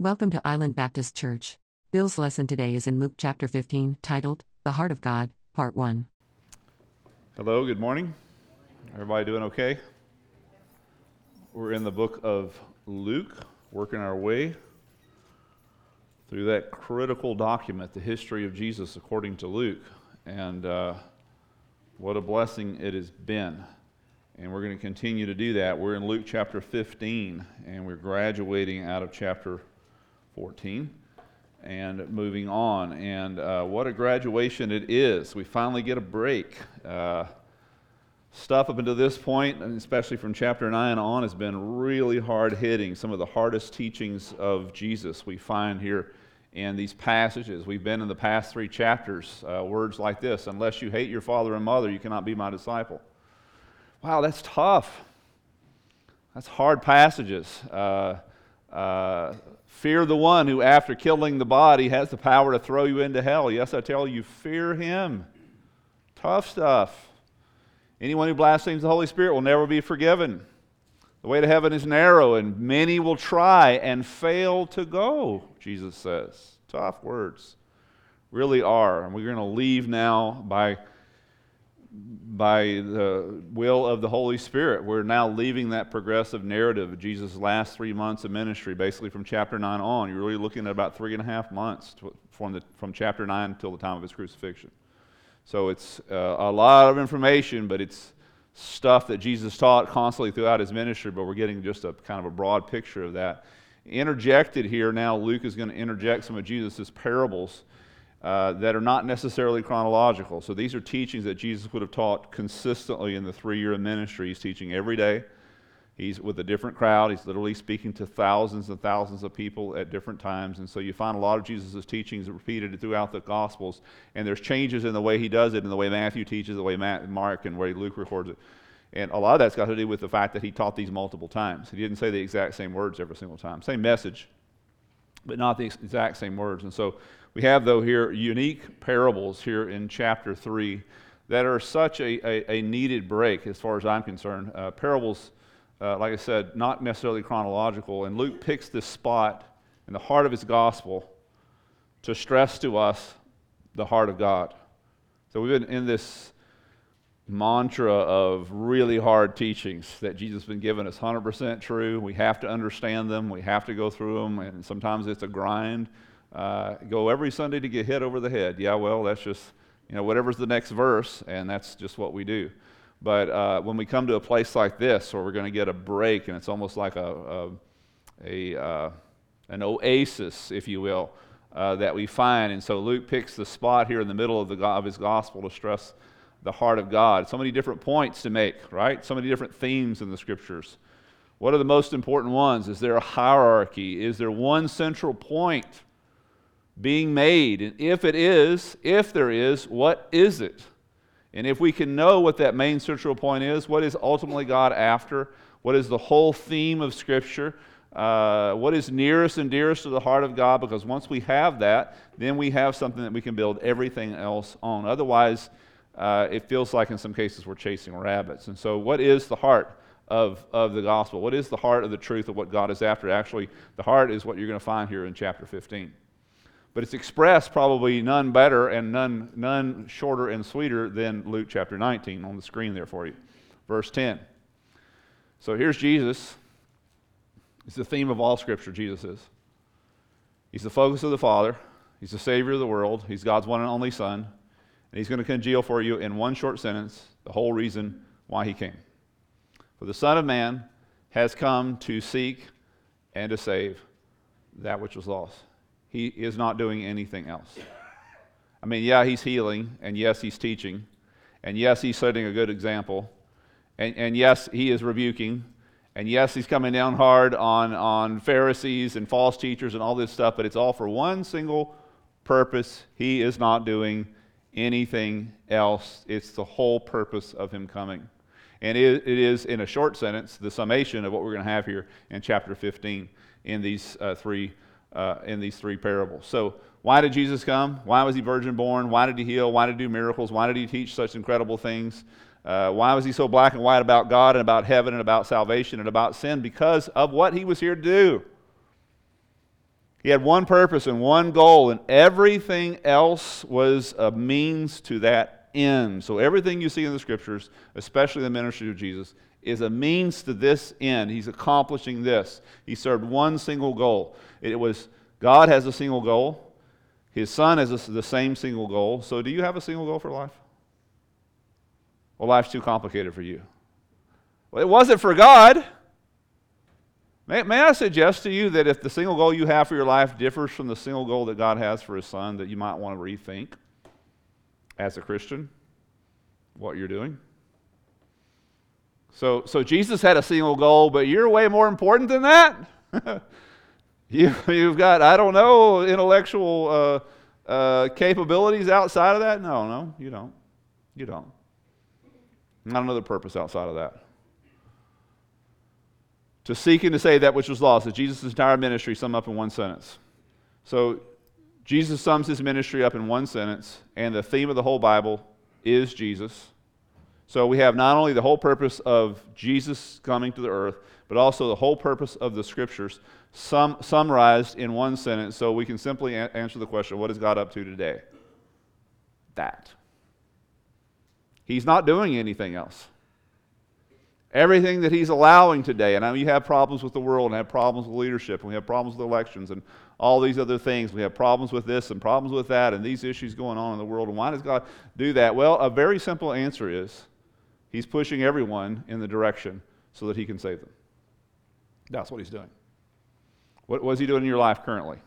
Welcome to Island Baptist Church. Bill's lesson today is in Luke chapter 15, titled The Heart of God, Part 1. Hello, good morning. Everybody doing okay? We're in the book of Luke, working our way through that critical document, the history of Jesus according to Luke. And uh, what a blessing it has been. And we're going to continue to do that. We're in Luke chapter 15, and we're graduating out of chapter 14 and moving on. And uh, what a graduation it is. We finally get a break. Uh, stuff up until this point, especially from chapter 9 on, has been really hard hitting. Some of the hardest teachings of Jesus we find here in these passages. We've been in the past three chapters, uh, words like this Unless you hate your father and mother, you cannot be my disciple. Wow, that's tough. That's hard passages. Uh, uh, fear the one who, after killing the body, has the power to throw you into hell. Yes, I tell you, fear him. Tough stuff. Anyone who blasphemes the Holy Spirit will never be forgiven. The way to heaven is narrow, and many will try and fail to go, Jesus says. Tough words. Really are. And we're going to leave now by by the will of the Holy Spirit. We're now leaving that progressive narrative of Jesus' last three months of ministry, basically from chapter 9 on. You're really looking at about three and a half months from, the, from chapter 9 until the time of his crucifixion. So it's uh, a lot of information, but it's stuff that Jesus taught constantly throughout his ministry, but we're getting just a kind of a broad picture of that. Interjected here now, Luke is going to interject some of Jesus' parables uh, that are not necessarily chronological. So these are teachings that Jesus would have taught consistently in the three year ministry. He's teaching every day. He's with a different crowd. He's literally speaking to thousands and thousands of people at different times. And so you find a lot of Jesus' teachings repeated throughout the Gospels. And there's changes in the way he does it, in the way Matthew teaches, the way Mark, and way Luke records it. And a lot of that's got to do with the fact that he taught these multiple times. He didn't say the exact same words every single time. Same message, but not the exact same words. And so we have, though, here unique parables here in chapter 3 that are such a, a, a needed break as far as I'm concerned. Uh, parables, uh, like I said, not necessarily chronological. And Luke picks this spot in the heart of his gospel to stress to us the heart of God. So we've been in this mantra of really hard teachings that Jesus has been giving us 100% true. We have to understand them, we have to go through them, and sometimes it's a grind uh, go every Sunday to get hit over the head. Yeah, well, that's just, you know, whatever's the next verse, and that's just what we do. But uh, when we come to a place like this, where we're going to get a break, and it's almost like a, a, a uh, an oasis, if you will, uh, that we find. And so Luke picks the spot here in the middle of, the, of his gospel to stress the heart of God. So many different points to make, right? So many different themes in the scriptures. What are the most important ones? Is there a hierarchy? Is there one central point? Being made? And if it is, if there is, what is it? And if we can know what that main central point is, what is ultimately God after? What is the whole theme of Scripture? Uh, what is nearest and dearest to the heart of God? Because once we have that, then we have something that we can build everything else on. Otherwise, uh, it feels like in some cases we're chasing rabbits. And so, what is the heart of, of the gospel? What is the heart of the truth of what God is after? Actually, the heart is what you're going to find here in chapter 15 but it's expressed probably none better and none, none shorter and sweeter than Luke chapter 19 on the screen there for you. Verse 10. So here's Jesus. It's the theme of all Scripture, Jesus is. He's the focus of the Father, He's the Savior of the world, He's God's one and only Son, and He's going to congeal for you in one short sentence the whole reason why He came. For the Son of Man has come to seek and to save that which was lost he is not doing anything else. I mean, yeah, he's healing, and yes, he's teaching, and yes, he's setting a good example, and, and yes, he is rebuking, and yes, he's coming down hard on, on Pharisees and false teachers and all this stuff, but it's all for one single purpose. He is not doing anything else. It's the whole purpose of him coming. And it, is, in a short sentence, the summation of what we're going to have here in chapter 15 in these uh, three uh, in these three parables. So, why did Jesus come? Why was he virgin born? Why did he heal? Why did he do miracles? Why did he teach such incredible things? Uh, why was he so black and white about God and about heaven and about salvation and about sin? Because of what he was here to do. He had one purpose and one goal, and everything else was a means to that end. So everything you see in the scriptures, especially the ministry of Jesus, is a means to this end. He's accomplishing this. He served one single goal. It was God has a single goal. His son has a, the same single goal. So do you have a single goal for life? Well, life's too complicated for you. Well, it wasn't for God. May, may I suggest to you that if the single goal you have for your life differs from the single goal that God has for his son, that you might want to rethink as a Christian what you're doing? So, so Jesus had a single goal, but you're way more important than that. you, you've got, I don't know, intellectual uh, uh, capabilities outside of that? No, no, you don't. You don't. Not another purpose outside of that. To seek and to save that which was lost. That Jesus' entire ministry summed up in one sentence. So Jesus sums his ministry up in one sentence, and the theme of the whole Bible is Jesus. So we have not only the whole purpose of Jesus coming to the earth, but also the whole purpose of the scriptures sum, summarized in one sentence. So we can simply a- answer the question what is God up to today? That. He's not doing anything else. Everything that he's allowing today, and I know you have problems with the world and have problems with leadership, and we have problems with elections and all these other things. We have problems with this and problems with that, and these issues going on in the world. And why does God do that? Well, a very simple answer is He's pushing everyone in the direction so that he can save them. That's what he's doing. What was he doing in your life currently?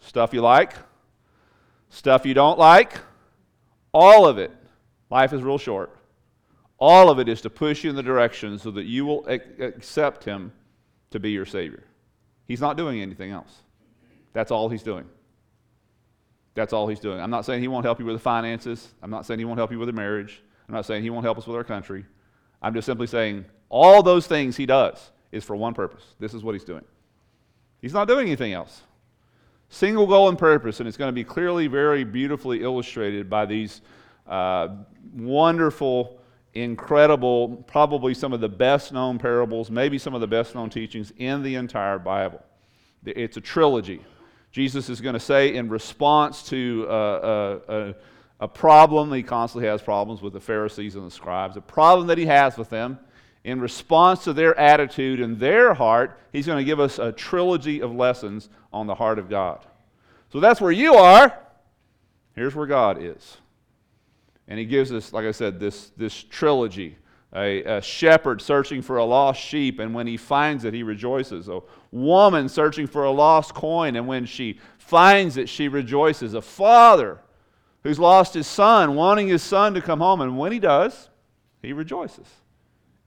Stuff you like, stuff you don't like, all of it. Life is real short. All of it is to push you in the direction so that you will ac- accept him to be your Savior. He's not doing anything else. That's all he's doing. That's all he's doing. I'm not saying he won't help you with the finances. I'm not saying he won't help you with the marriage. I'm not saying he won't help us with our country. I'm just simply saying all those things he does is for one purpose. This is what he's doing. He's not doing anything else. Single goal and purpose, and it's going to be clearly, very beautifully illustrated by these uh, wonderful, incredible, probably some of the best known parables, maybe some of the best known teachings in the entire Bible. It's a trilogy. Jesus is going to say, in response to uh, uh, uh a problem. He constantly has problems with the Pharisees and the scribes. A problem that he has with them. In response to their attitude and their heart, he's going to give us a trilogy of lessons on the heart of God. So that's where you are. Here's where God is. And he gives us, like I said, this, this trilogy. A, a, shepherd searching for a lost sheep, and when he finds it, he rejoices. A woman searching for a lost coin, and when she finds it, she rejoices. A father who's lost his son, wanting his son to come home. And when he does, he rejoices.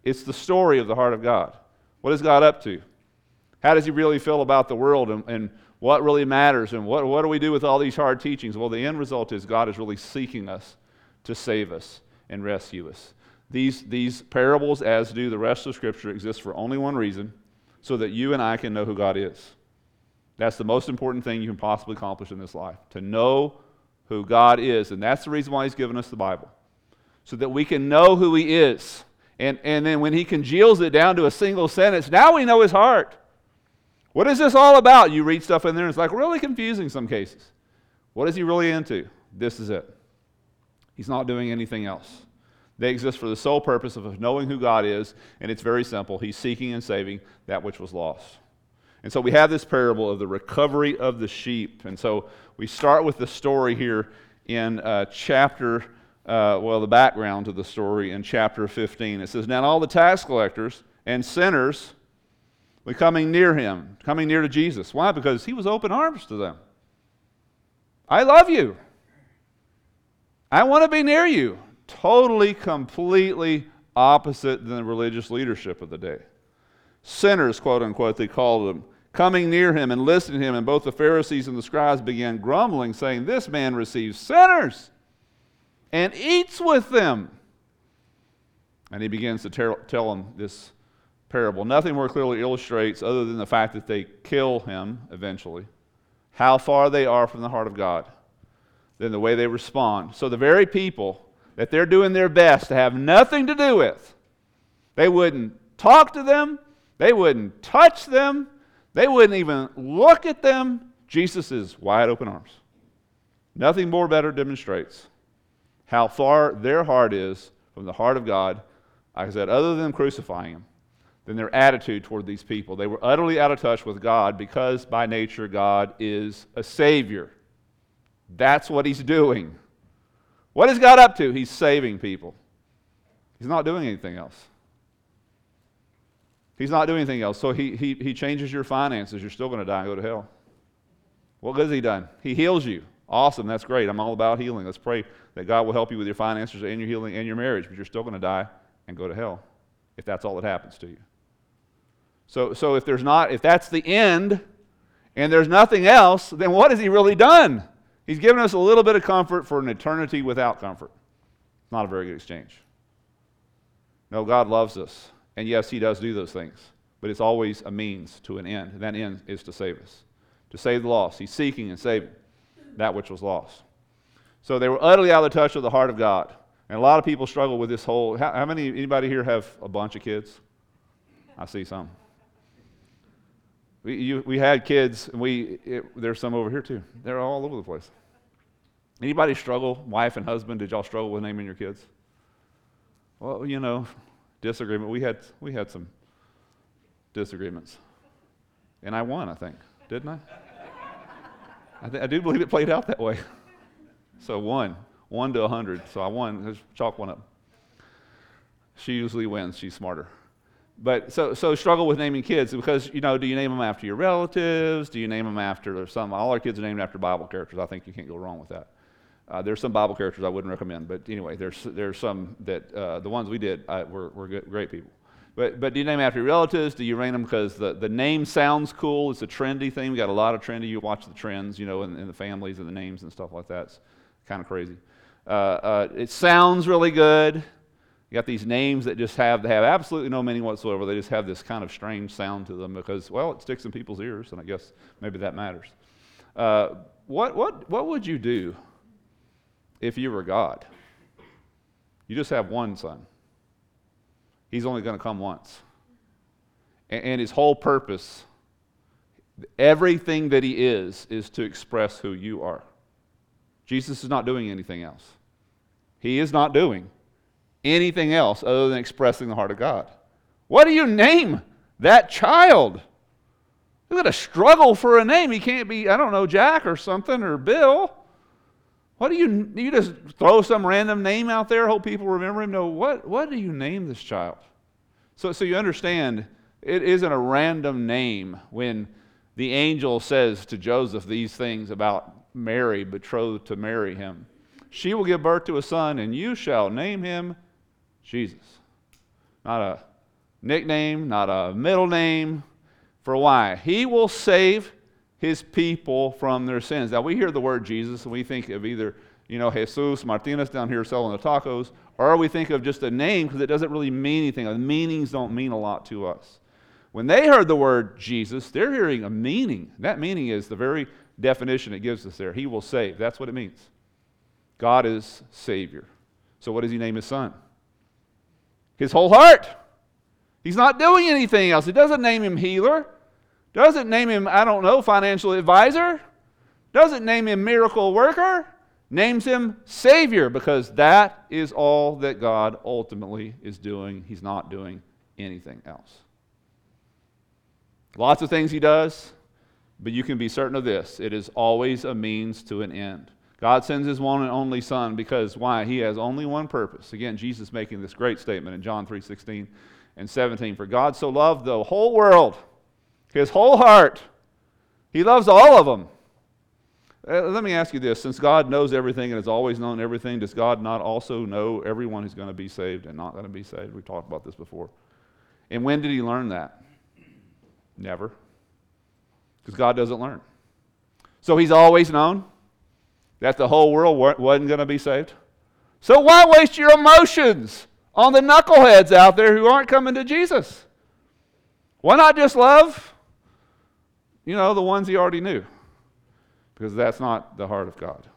It's the story of the heart of God. What is God up to? How does he really feel about the world and, and what really matters? And what, what do we do with all these hard teachings? Well, the end result is God is really seeking us to save us and rescue us. These, these parables, as do the rest of Scripture, exist for only one reason so that you and I can know who God is. That's the most important thing you can possibly accomplish in this life to know who God is. And that's the reason why He's given us the Bible, so that we can know who He is. And, and then when He congeals it down to a single sentence, now we know His heart. What is this all about? You read stuff in there, and it's like really confusing some cases. What is He really into? This is it. He's not doing anything else. They exist for the sole purpose of knowing who God is, and it's very simple. He's seeking and saving that which was lost. And so we have this parable of the recovery of the sheep. And so we start with the story here in uh, chapter, uh, well, the background to the story in chapter 15. It says, Now all the tax collectors and sinners were coming near him, coming near to Jesus. Why? Because he was open arms to them. I love you. I want to be near you. Totally, completely opposite than the religious leadership of the day. Sinners, quote unquote, they called them coming near him and listening to him. And both the Pharisees and the scribes began grumbling, saying, This man receives sinners and eats with them. And he begins to tell, tell them this parable. Nothing more clearly illustrates, other than the fact that they kill him eventually, how far they are from the heart of God than the way they respond. So the very people that they're doing their best to have nothing to do with, they wouldn't talk to them, they wouldn't touch them, they wouldn't even look at them, Jesus' wide open arms. Nothing more better demonstrates how far their heart is from the heart of God. Like I said, other than crucifying him, than their attitude toward these people. They were utterly out of touch with God because by nature God is a Savior. That's what He's doing. What is God up to? He's saving people. He's not doing anything else. He's not doing anything else. So he, he, he changes your finances. You're still going to die and go to hell. What has he done? He heals you. Awesome. That's great. I'm all about healing. Let's pray that God will help you with your finances and your healing and your marriage, but you're still going to die and go to hell if that's all that happens to you. So, so if there's not, if that's the end and there's nothing else, then what has he really done? He's given us a little bit of comfort for an eternity without comfort. It's not a very good exchange. No, God loves us. And yes, He does do those things. But it's always a means to an end. And that end is to save us, to save the lost. He's seeking and saving that which was lost. So they were utterly out of touch with the heart of God. And a lot of people struggle with this whole. How, how many, anybody here have a bunch of kids? I see some. We, you, we had kids, and we, it, there's some over here too. They're all over the place. Anybody struggle, wife and husband, did y'all struggle with naming your kids? Well, you know, disagreement. We had, we had some disagreements. And I won, I think, didn't I? I, th- I do believe it played out that way. So one, one to a hundred. So I won. Let's chalk one up. She usually wins. She's smarter. But so, so struggle with naming kids because, you know, do you name them after your relatives? Do you name them after some? All our kids are named after Bible characters. I think you can't go wrong with that. Uh, there's some Bible characters I wouldn't recommend, but anyway, there's, there's some that uh, the ones we did uh, were, were good, great people. But, but do you name after your relatives? Do you name them because the, the name sounds cool? It's a trendy thing. We got a lot of trendy. You watch the trends, you know, in, in the families and the names and stuff like that. It's kind of crazy. Uh, uh, it sounds really good. You got these names that just have, they have absolutely no meaning whatsoever. They just have this kind of strange sound to them because, well, it sticks in people's ears, and I guess maybe that matters. Uh, what, what, what would you do if you were God? You just have one son. He's only going to come once. And, and his whole purpose, everything that he is, is to express who you are. Jesus is not doing anything else. He is not doing anything else other than expressing the heart of God. What do you name that child? He's got to struggle for a name. He can't be, I don't know, Jack or something or Bill. What do you, you just throw some random name out there, hope people remember him? No, what, what do you name this child? So, so you understand, it isn't a random name when the angel says to Joseph these things about Mary, betrothed to marry him. She will give birth to a son, and you shall name him Jesus. Not a nickname, not a middle name. For why? He will save his people from their sins. Now, we hear the word Jesus and we think of either, you know, Jesus Martinez down here selling the tacos, or we think of just a name because it doesn't really mean anything. The meanings don't mean a lot to us. When they heard the word Jesus, they're hearing a meaning. That meaning is the very definition it gives us there. He will save. That's what it means. God is Savior. So, what does he name his son? His whole heart. He's not doing anything else. He doesn't name him healer. Doesn't name him, I don't know, financial advisor. Doesn't name him miracle worker. Names him Savior because that is all that God ultimately is doing. He's not doing anything else. Lots of things he does, but you can be certain of this it is always a means to an end. God sends his one and only son because why? He has only one purpose. Again, Jesus making this great statement in John 3:16 and 17. For God so loved the whole world, his whole heart. He loves all of them. Uh, let me ask you this since God knows everything and has always known everything, does God not also know everyone who's going to be saved and not going to be saved? We've talked about this before. And when did he learn that? Never. Because God doesn't learn. So he's always known that the whole world wasn't going to be saved. So why waste your emotions on the knuckleheads out there who aren't coming to Jesus? Why not just love, you know, the ones he already knew? Because that's not the heart of God.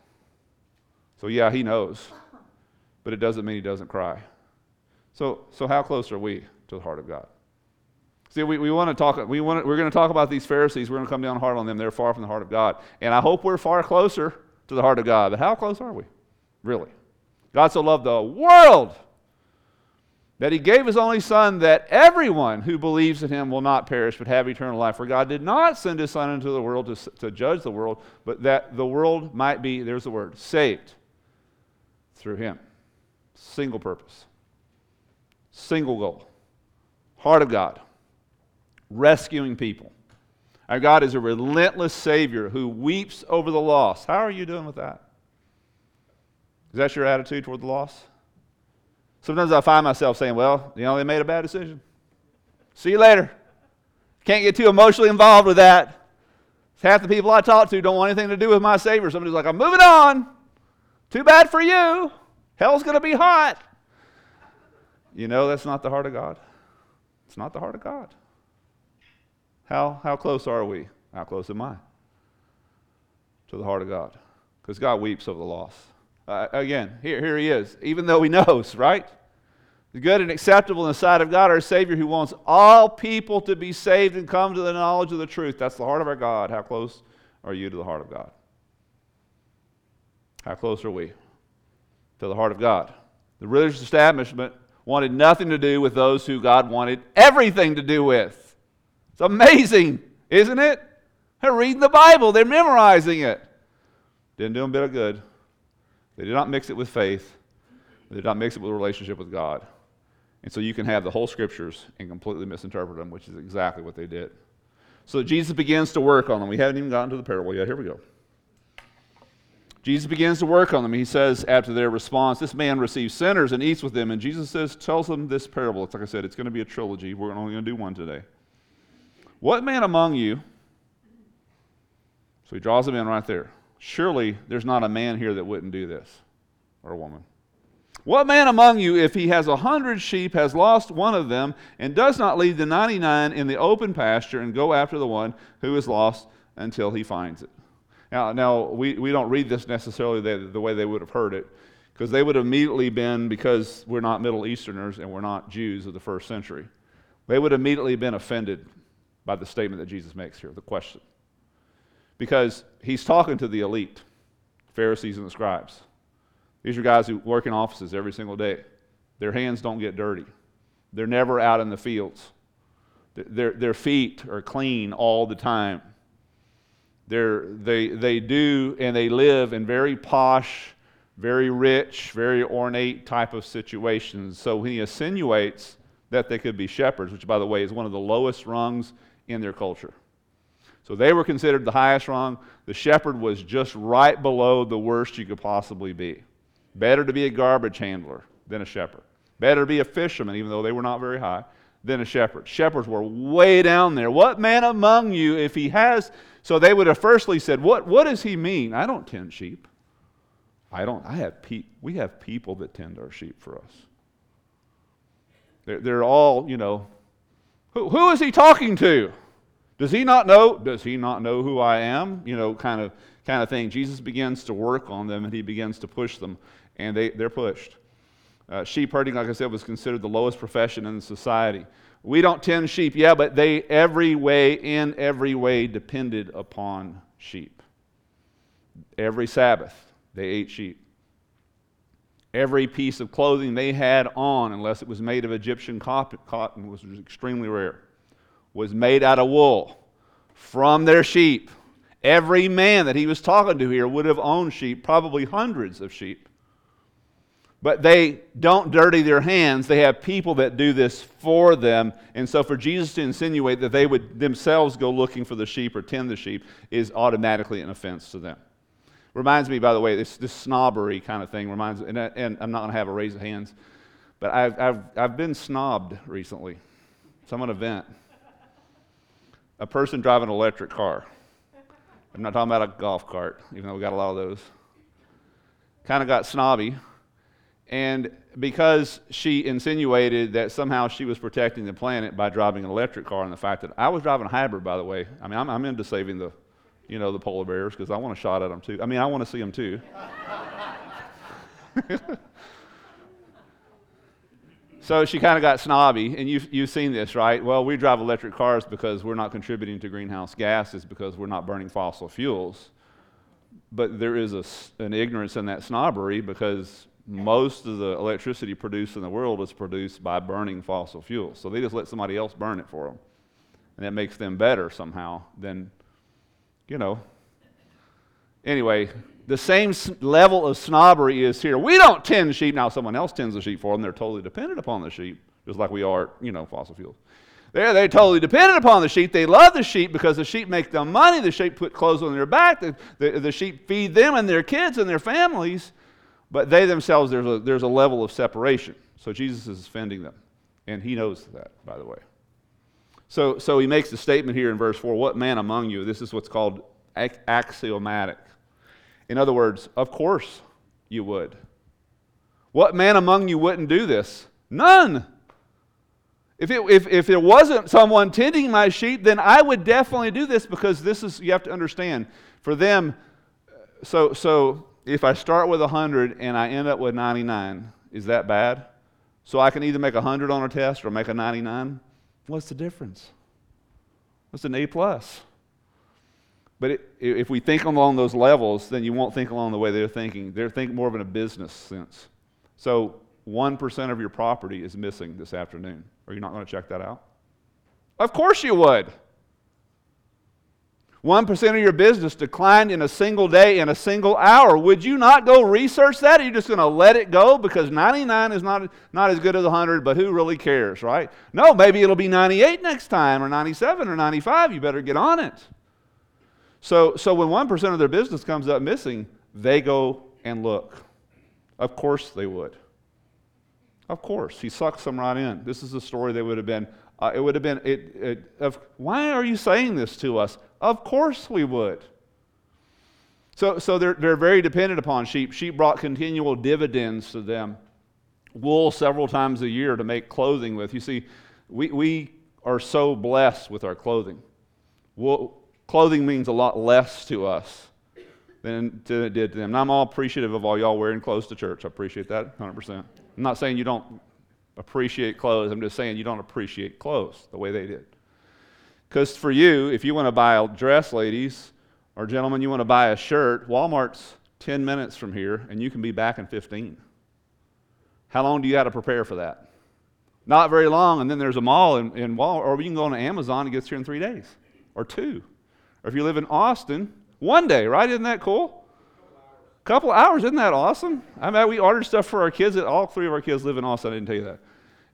So yeah, he knows, but it doesn't mean he doesn't cry. So, so how close are we to the heart of God? See, we, we want to talk, we want we're going to talk about these Pharisees. We're going to come down hard on them. They're far from the heart of God. And I hope we're far closer to the heart of God. But how close are we? Really? God so loved the world that he gave his only son that everyone who believes in him will not perish but have eternal life. For God did not send his son into the world to, to judge the world, but that the world might be, there's the word, saved through him. Single purpose, single goal. Heart of God, rescuing people. Our God is a relentless Savior who weeps over the lost. How are you doing with that? Is that your attitude toward the lost? Sometimes I find myself saying, well, you know, they made a bad decision. See you later. Can't get too emotionally involved with that. Half the people I talk to don't want anything to do with my Savior. Somebody's like, I'm moving on. Too bad for you. Hell's going to be hot. You know, that's not the heart of God. It's not the heart of God. How, how close are we? How close am I to the heart of God? Because God weeps over the lost. Uh, again, here, here he is, even though he knows, right? The good and acceptable in the sight of God, our Savior, who wants all people to be saved and come to the knowledge of the truth. That's the heart of our God. How close are you to the heart of God? How close are we to the heart of God? The religious establishment wanted nothing to do with those who God wanted everything to do with. It's amazing, isn't it? They're reading the Bible, they're memorizing it. Didn't do them a bit of good. They did not mix it with faith. They did not mix it with a relationship with God. And so you can have the whole scriptures and completely misinterpret them, which is exactly what they did. So Jesus begins to work on them. We haven't even gotten to the parable yet. Here we go. Jesus begins to work on them. He says, after their response, this man receives sinners and eats with them. And Jesus says, tells them this parable. It's like I said, it's going to be a trilogy. We're only going to do one today. What man among you, so he draws them in right there. Surely there's not a man here that wouldn't do this, or a woman. What man among you, if he has a hundred sheep, has lost one of them, and does not leave the 99 in the open pasture and go after the one who is lost until he finds it? Now, now we, we don't read this necessarily the, the way they would have heard it, because they would have immediately been, because we're not Middle Easterners and we're not Jews of the first century, they would have immediately been offended by the statement that Jesus makes here, the question because he's talking to the elite, Pharisees and the scribes. These are guys who work in offices every single day. Their hands don't get dirty, they're never out in the fields. Their, their feet are clean all the time. They're, they, they do and they live in very posh, very rich, very ornate type of situations. So he insinuates that they could be shepherds, which, by the way, is one of the lowest rungs in their culture. So they were considered the highest rung. The shepherd was just right below the worst you could possibly be. Better to be a garbage handler than a shepherd. Better to be a fisherman, even though they were not very high, than a shepherd. Shepherds were way down there. What man among you, if he has. So they would have firstly said, What, what does he mean? I don't tend sheep. I don't. I have pe- we have people that tend our sheep for us. They're, they're all, you know. Who, who is he talking to? Does he not know? Does he not know who I am? You know, kind of kind of thing. Jesus begins to work on them and he begins to push them, and they, they're pushed. Uh, sheep herding, like I said, was considered the lowest profession in the society. We don't tend sheep, yeah, but they every way, in every way, depended upon sheep. Every Sabbath, they ate sheep. Every piece of clothing they had on, unless it was made of Egyptian cotton, was extremely rare was made out of wool from their sheep. Every man that he was talking to here would have owned sheep, probably hundreds of sheep. But they don't dirty their hands. They have people that do this for them. And so for Jesus to insinuate that they would themselves go looking for the sheep or tend the sheep is automatically an offense to them. Reminds me, by the way, this, this snobbery kind of thing reminds and, and I'm not going to have a raise of hands, but I've, I've, I've been snobbed recently. Some event a person driving an electric car. I'm not talking about a golf cart, even though we got a lot of those. Kind of got snobby. And because she insinuated that somehow she was protecting the planet by driving an electric car, and the fact that I was driving a hybrid, by the way, I mean, I'm, I'm into saving the, you know, the polar bears because I want a shot at them too. I mean, I want to see them too. so she kind of got snobby, and you've, you've seen this, right? Well, we drive electric cars because we're not contributing to greenhouse gases because we're not burning fossil fuels. But there is a, an ignorance in that snobbery because most of the electricity produced in the world is produced by burning fossil fuels. So they just let somebody else burn it for them. And that makes them better somehow than, you know. Anyway, the same level of snobbery is here. We don't tend sheep. Now, someone else tends the sheep for them. They're totally dependent upon the sheep, just like we are, you know, fossil fuels. They're, they're totally dependent upon the sheep. They love the sheep because the sheep make them money. The sheep put clothes on their back. The, the, the sheep feed them and their kids and their families. But they themselves, there's a, there's a level of separation. So Jesus is offending them. And he knows that, by the way. So, so he makes the statement here in verse 4 What man among you? This is what's called axiomatic. In other words, of course you would. What man among you wouldn't do this? None. If it, if, if it wasn't someone tending my sheep, then I would definitely do this because this is, you have to understand, for them, so, so if I start with 100 and I end up with 99, is that bad? So I can either make 100 on a test or make a 99? What's the difference? What's an A plus? But it, if we think along those levels, then you won't think along the way they're thinking. They're thinking more of in a business sense. So 1% of your property is missing this afternoon. Are you not going to check that out? Of course you would. 1% of your business declined in a single day, in a single hour. Would you not go research that? Are you just going to let it go because 99 is not, not as good as 100, but who really cares, right? No, maybe it'll be 98 next time, or 97, or 95. You better get on it. So, so when 1% of their business comes up missing, they go and look. Of course they would. Of course. He sucks them right in. This is a story they would have been, uh, it would have been, it, it, of, why are you saying this to us? Of course we would. So, so they're, they're very dependent upon sheep. Sheep brought continual dividends to them. Wool several times a year to make clothing with. You see, we, we are so blessed with our clothing. Wool, clothing means a lot less to us than, it did to them. And I'm all appreciative of all y'all wearing clothes to church. I appreciate that 100%. I'm not saying you don't appreciate clothes, I'm just saying you don't appreciate clothes the way they did. Because for you, if you want to buy a dress, ladies, or gentlemen, you want to buy a shirt, Walmart's 10 minutes from here, and you can be back in 15. How long do you got to prepare for that? Not very long, and then there's a mall in, in Walmart, or you can go on Amazon, it gets here in three days, or two. Or if you live in Austin, one day, right? Isn't that cool? A couple hours, isn't that awesome? I mean, we ordered stuff for our kids. All three of our kids live in Austin. I didn't tell you that.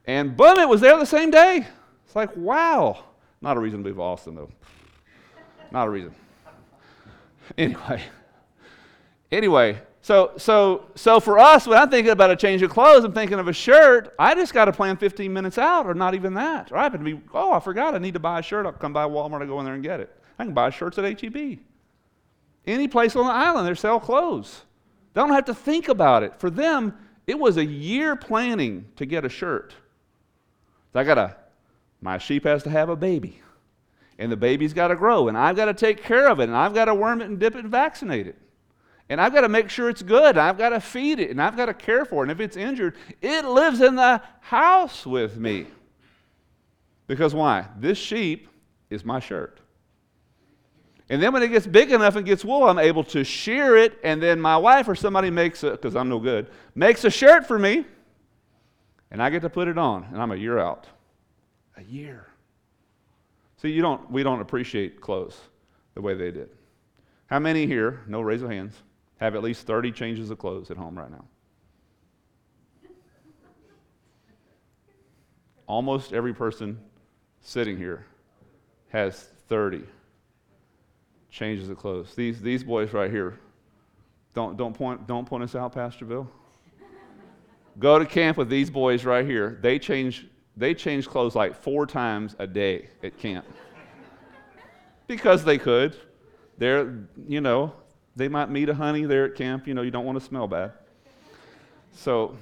And boom, it was there the same day. It's like, wow. Not a reason to to Austin, though. Not a reason. Anyway. Anyway, so so so for us, when I'm thinking about a change of clothes, I'm thinking of a shirt. I just got to plan 15 minutes out, or not even that. Or I happen to be, oh, I forgot. I need to buy a shirt. I'll come by Walmart and go in there and get it. I can buy shirts at HEB. Any place on the island, they sell clothes. They don't have to think about it. For them, it was a year planning to get a shirt. So I gotta, my sheep has to have a baby. And the baby's got to grow, and I've got to take care of it, and I've got to worm it and dip it and vaccinate it. And I've got to make sure it's good. I've got to feed it, and I've got to care for it. And if it's injured, it lives in the house with me. Because why? This sheep is my shirt. And then when it gets big enough and gets wool, I'm able to shear it, and then my wife or somebody makes it, because I'm no good, makes a shirt for me, and I get to put it on, and I'm a year out. A year. See, you don't, we don't appreciate clothes the way they did. How many here, no raise of hands, have at least 30 changes of clothes at home right now? Almost every person sitting here has 30 changes of clothes. These, these boys right here, don't, don't, point, don't point us out, Pastor Bill. Go to camp with these boys right here. They change, they change clothes like four times a day at camp. because they could. They're, you know, they might meet a honey there at camp. You know, you don't want to smell bad. So,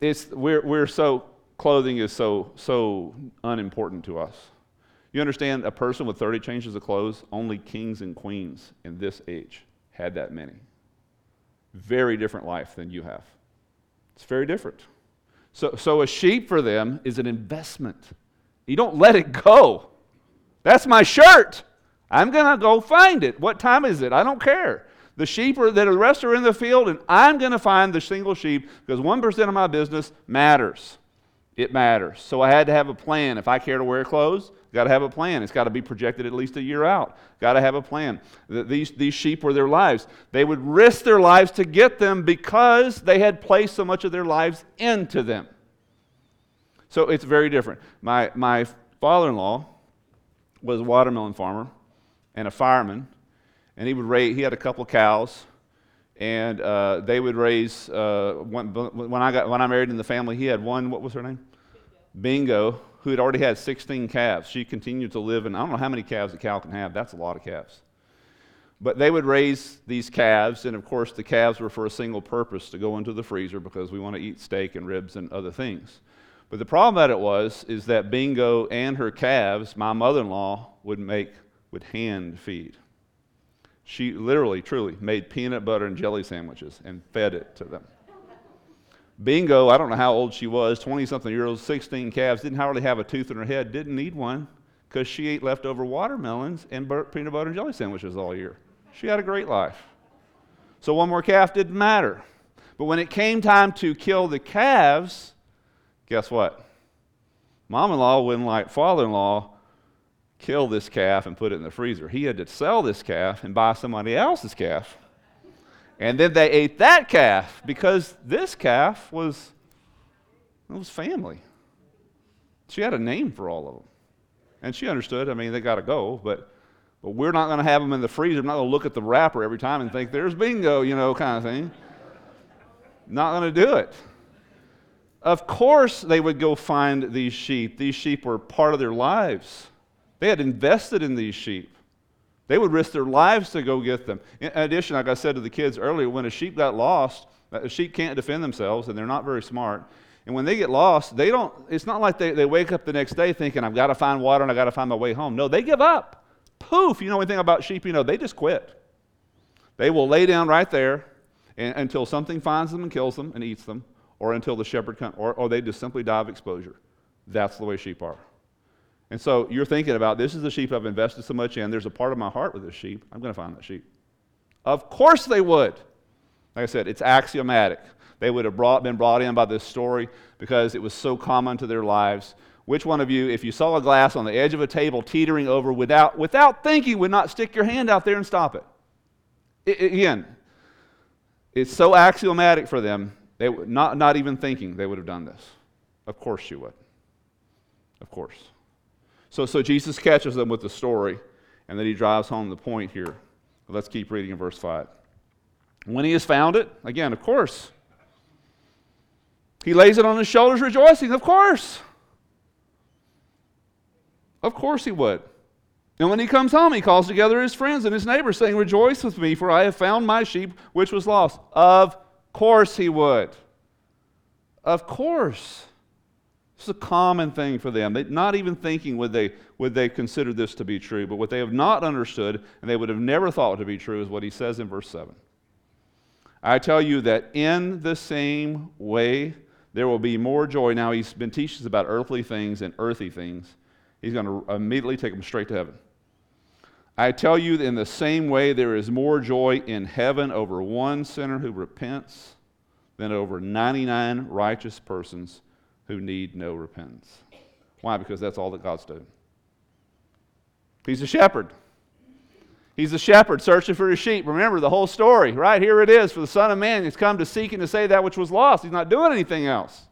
it's, we're, we're so, clothing is so, so unimportant to us. You understand, a person with 30 changes of clothes, only kings and queens in this age had that many. Very different life than you have. It's very different. So, so a sheep for them is an investment. You don't let it go. That's my shirt. I'm going to go find it. What time is it? I don't care. The sheep are that the rest are in the field, and I'm going to find the single sheep because 1% of my business matters. It matters. So I had to have a plan. If I care to wear clothes, got to have a plan. It's got to be projected at least a year out. Got to have a plan. These, these sheep were their lives. They would risk their lives to get them because they had placed so much of their lives into them. So it's very different. My, my father in law was a watermelon farmer and a fireman and he would raise, he had a couple cows, and uh, they would raise, uh, when, when, I got, when I married in the family, he had one, what was her name? Bingo. Bingo, who had already had 16 calves. She continued to live, and I don't know how many calves a cow can have. That's a lot of calves. But they would raise these calves, and of course, the calves were for a single purpose to go into the freezer because we want to eat steak and ribs and other things. But the problem that it was is that Bingo and her calves, my mother in law would make, would hand feed. She literally, truly made peanut butter and jelly sandwiches and fed it to them. Bingo, I don't know how old she was, 20 something years old, 16 calves, didn't hardly have a tooth in her head, didn't need one because she ate leftover watermelons and peanut butter and jelly sandwiches all year. She had a great life. So one more calf didn't matter. But when it came time to kill the calves, guess what? Mom in law wouldn't like father in law kill this calf and put it in the freezer. He had to sell this calf and buy somebody else's calf. And then they ate that calf because this calf was it was family. She had a name for all of them. And she understood, I mean, they got to go, but but we're not going to have them in the freezer. I'm not going to look at the wrapper every time and think there's bingo, you know, kind of thing. Not going to do it. Of course, they would go find these sheep. These sheep were part of their lives. They had invested in these sheep. They would risk their lives to go get them. In addition, like I said to the kids earlier, when a sheep got lost, uh, a sheep can't defend themselves and they're not very smart. And when they get lost, they don't, it's not like they, they wake up the next day thinking, I've got to find water and I've got to find my way home. No, they give up. Poof, you know anything about sheep, you know, they just quit. They will lay down right there and, until something finds them and kills them and eats them, or until the shepherd comes, or, or they just simply die of exposure. That's the way sheep are. And so you're thinking about this is the sheep I've invested so much in. There's a part of my heart with this sheep. I'm going to find that sheep. Of course they would. Like I said, it's axiomatic. They would have brought, been brought in by this story because it was so common to their lives. Which one of you, if you saw a glass on the edge of a table teetering over without, without thinking, would not stick your hand out there and stop it? it again, it's so axiomatic for them, they, not, not even thinking they would have done this. Of course you would. Of course. So, so Jesus catches them with the story, and then he drives home the point here. Let's keep reading in verse 5. When he has found it, again, of course, he lays it on his shoulders, rejoicing, of course. Of course he would. And when he comes home, he calls together his friends and his neighbors, saying, Rejoice with me, for I have found my sheep which was lost. Of course he would. Of course. It's a common thing for them. They, not even thinking would they, would they consider this to be true, but what they have not understood and they would have never thought to be true is what he says in verse 7. I tell you that in the same way there will be more joy. Now he's been teaching us about earthly things and earthy things. He's going to immediately take them straight to heaven. I tell you in the same way there is more joy in heaven over one sinner who repents than over 99 righteous persons who need no repentance. Why? Because that's all that God's doing. He's a shepherd. He's a shepherd searching for his sheep. Remember the whole story, right? Here it is. For the Son of Man has come to seek and to save that which was lost. He's not doing anything else.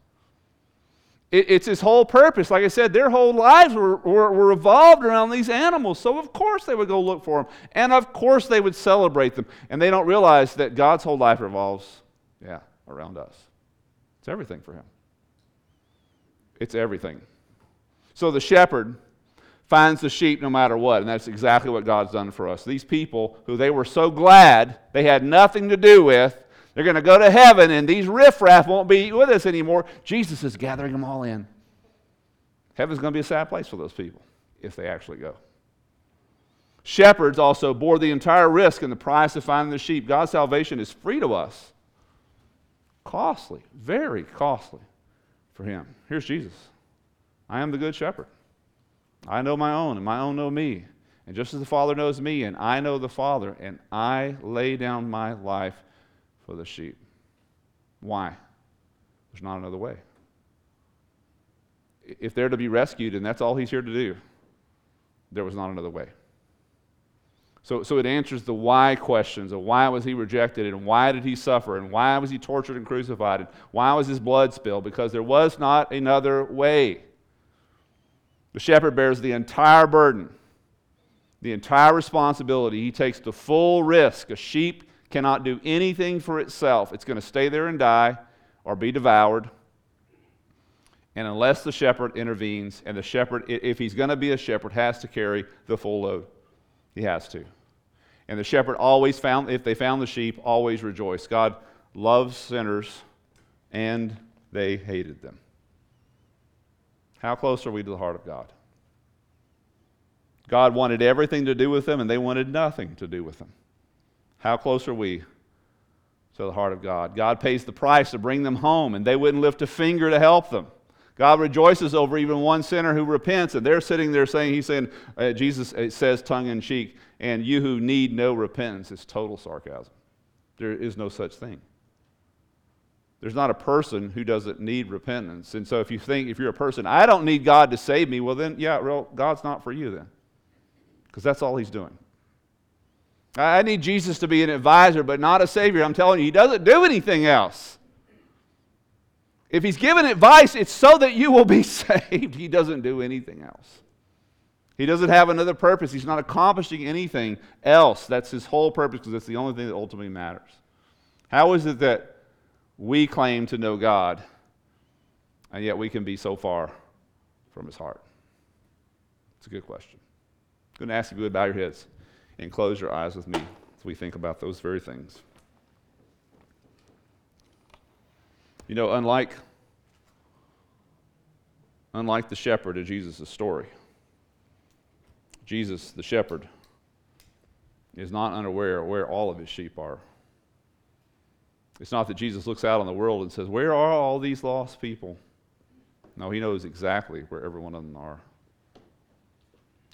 It, it's his whole purpose. Like I said, their whole lives were, were, were revolved around these animals. So, of course, they would go look for them. And, of course, they would celebrate them. And they don't realize that God's whole life revolves, yeah, around us. It's everything for him. It's everything. So the shepherd finds the sheep no matter what, and that's exactly what God's done for us. These people who they were so glad they had nothing to do with, they're going to go to heaven, and these riffraff won't be with us anymore. Jesus is gathering them all in. Heaven's going to be a sad place for those people if they actually go. Shepherds also bore the entire risk and the price of finding the sheep. God's salvation is free to us. Costly, very costly for him. Here's Jesus I am the good shepherd. I know my own, and my own know me. And just as the Father knows me, and I know the Father, and I lay down my life for the sheep. Why? There's not another way. If they're to be rescued, and that's all he's here to do, there was not another way. So, so it answers the why questions of why was he rejected and why did he suffer and why was he tortured and crucified and why was his blood spilled? Because there was not another way. The shepherd bears the entire burden, the entire responsibility. He takes the full risk. A sheep cannot do anything for itself, it's going to stay there and die or be devoured. And unless the shepherd intervenes, and the shepherd, if he's going to be a shepherd, has to carry the full load. He has to. And the shepherd always found, if they found the sheep, always rejoiced. God loves sinners, and they hated them. How close are we to the heart of God? God wanted everything to do with them, and they wanted nothing to do with them. How close are we to the heart of God? God pays the price to bring them home, and they wouldn't lift a finger to help them. God rejoices over even one sinner who repents, and they're sitting there saying, He's saying, uh, Jesus says tongue in cheek, and you who need no repentance is total sarcasm. There is no such thing. There's not a person who doesn't need repentance. And so if you think, if you're a person, I don't need God to save me, well, then, yeah, well, God's not for you then. Because that's all He's doing. I need Jesus to be an advisor, but not a savior. I'm telling you, He doesn't do anything else. If he's given advice, it's so that you will be saved. He doesn't do anything else. He doesn't have another purpose. He's not accomplishing anything else. That's his whole purpose because it's the only thing that ultimately matters. How is it that we claim to know God and yet we can be so far from his heart? It's a good question. I'm going to ask you to bow your heads and close your eyes with me as we think about those very things. You know, unlike, unlike the shepherd in Jesus' story, Jesus, the shepherd, is not unaware where all of his sheep are. It's not that Jesus looks out on the world and says, Where are all these lost people? No, he knows exactly where every one of them are.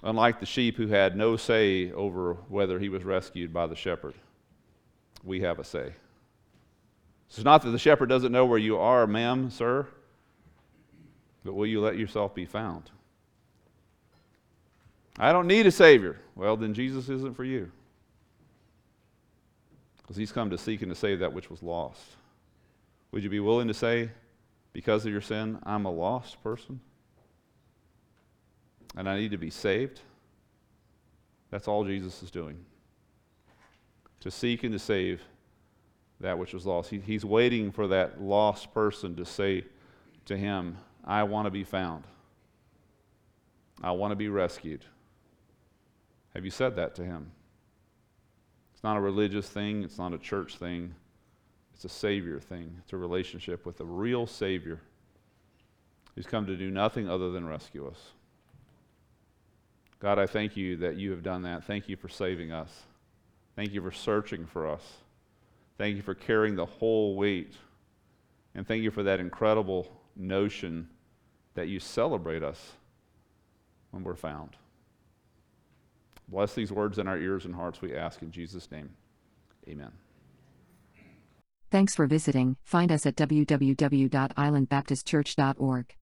Unlike the sheep who had no say over whether he was rescued by the shepherd, we have a say. It's not that the shepherd doesn't know where you are, ma'am, sir, but will you let yourself be found? I don't need a Savior. Well, then Jesus isn't for you. Because he's come to seek and to save that which was lost. Would you be willing to say, because of your sin, I'm a lost person? And I need to be saved? That's all Jesus is doing. To seek and to save that which was lost. He, he's waiting for that lost person to say to him, I want to be found. I want to be rescued. Have you said that to him? It's not a religious thing, it's not a church thing, it's a Savior thing. It's a relationship with a real Savior who's come to do nothing other than rescue us. God, I thank you that you have done that. Thank you for saving us. Thank you for searching for us. Thank you for carrying the whole weight. And thank you for that incredible notion that you celebrate us when we're found. Bless these words in our ears and hearts, we ask in Jesus' name. Amen. Thanks for visiting. Find us at www.islandbaptistchurch.org.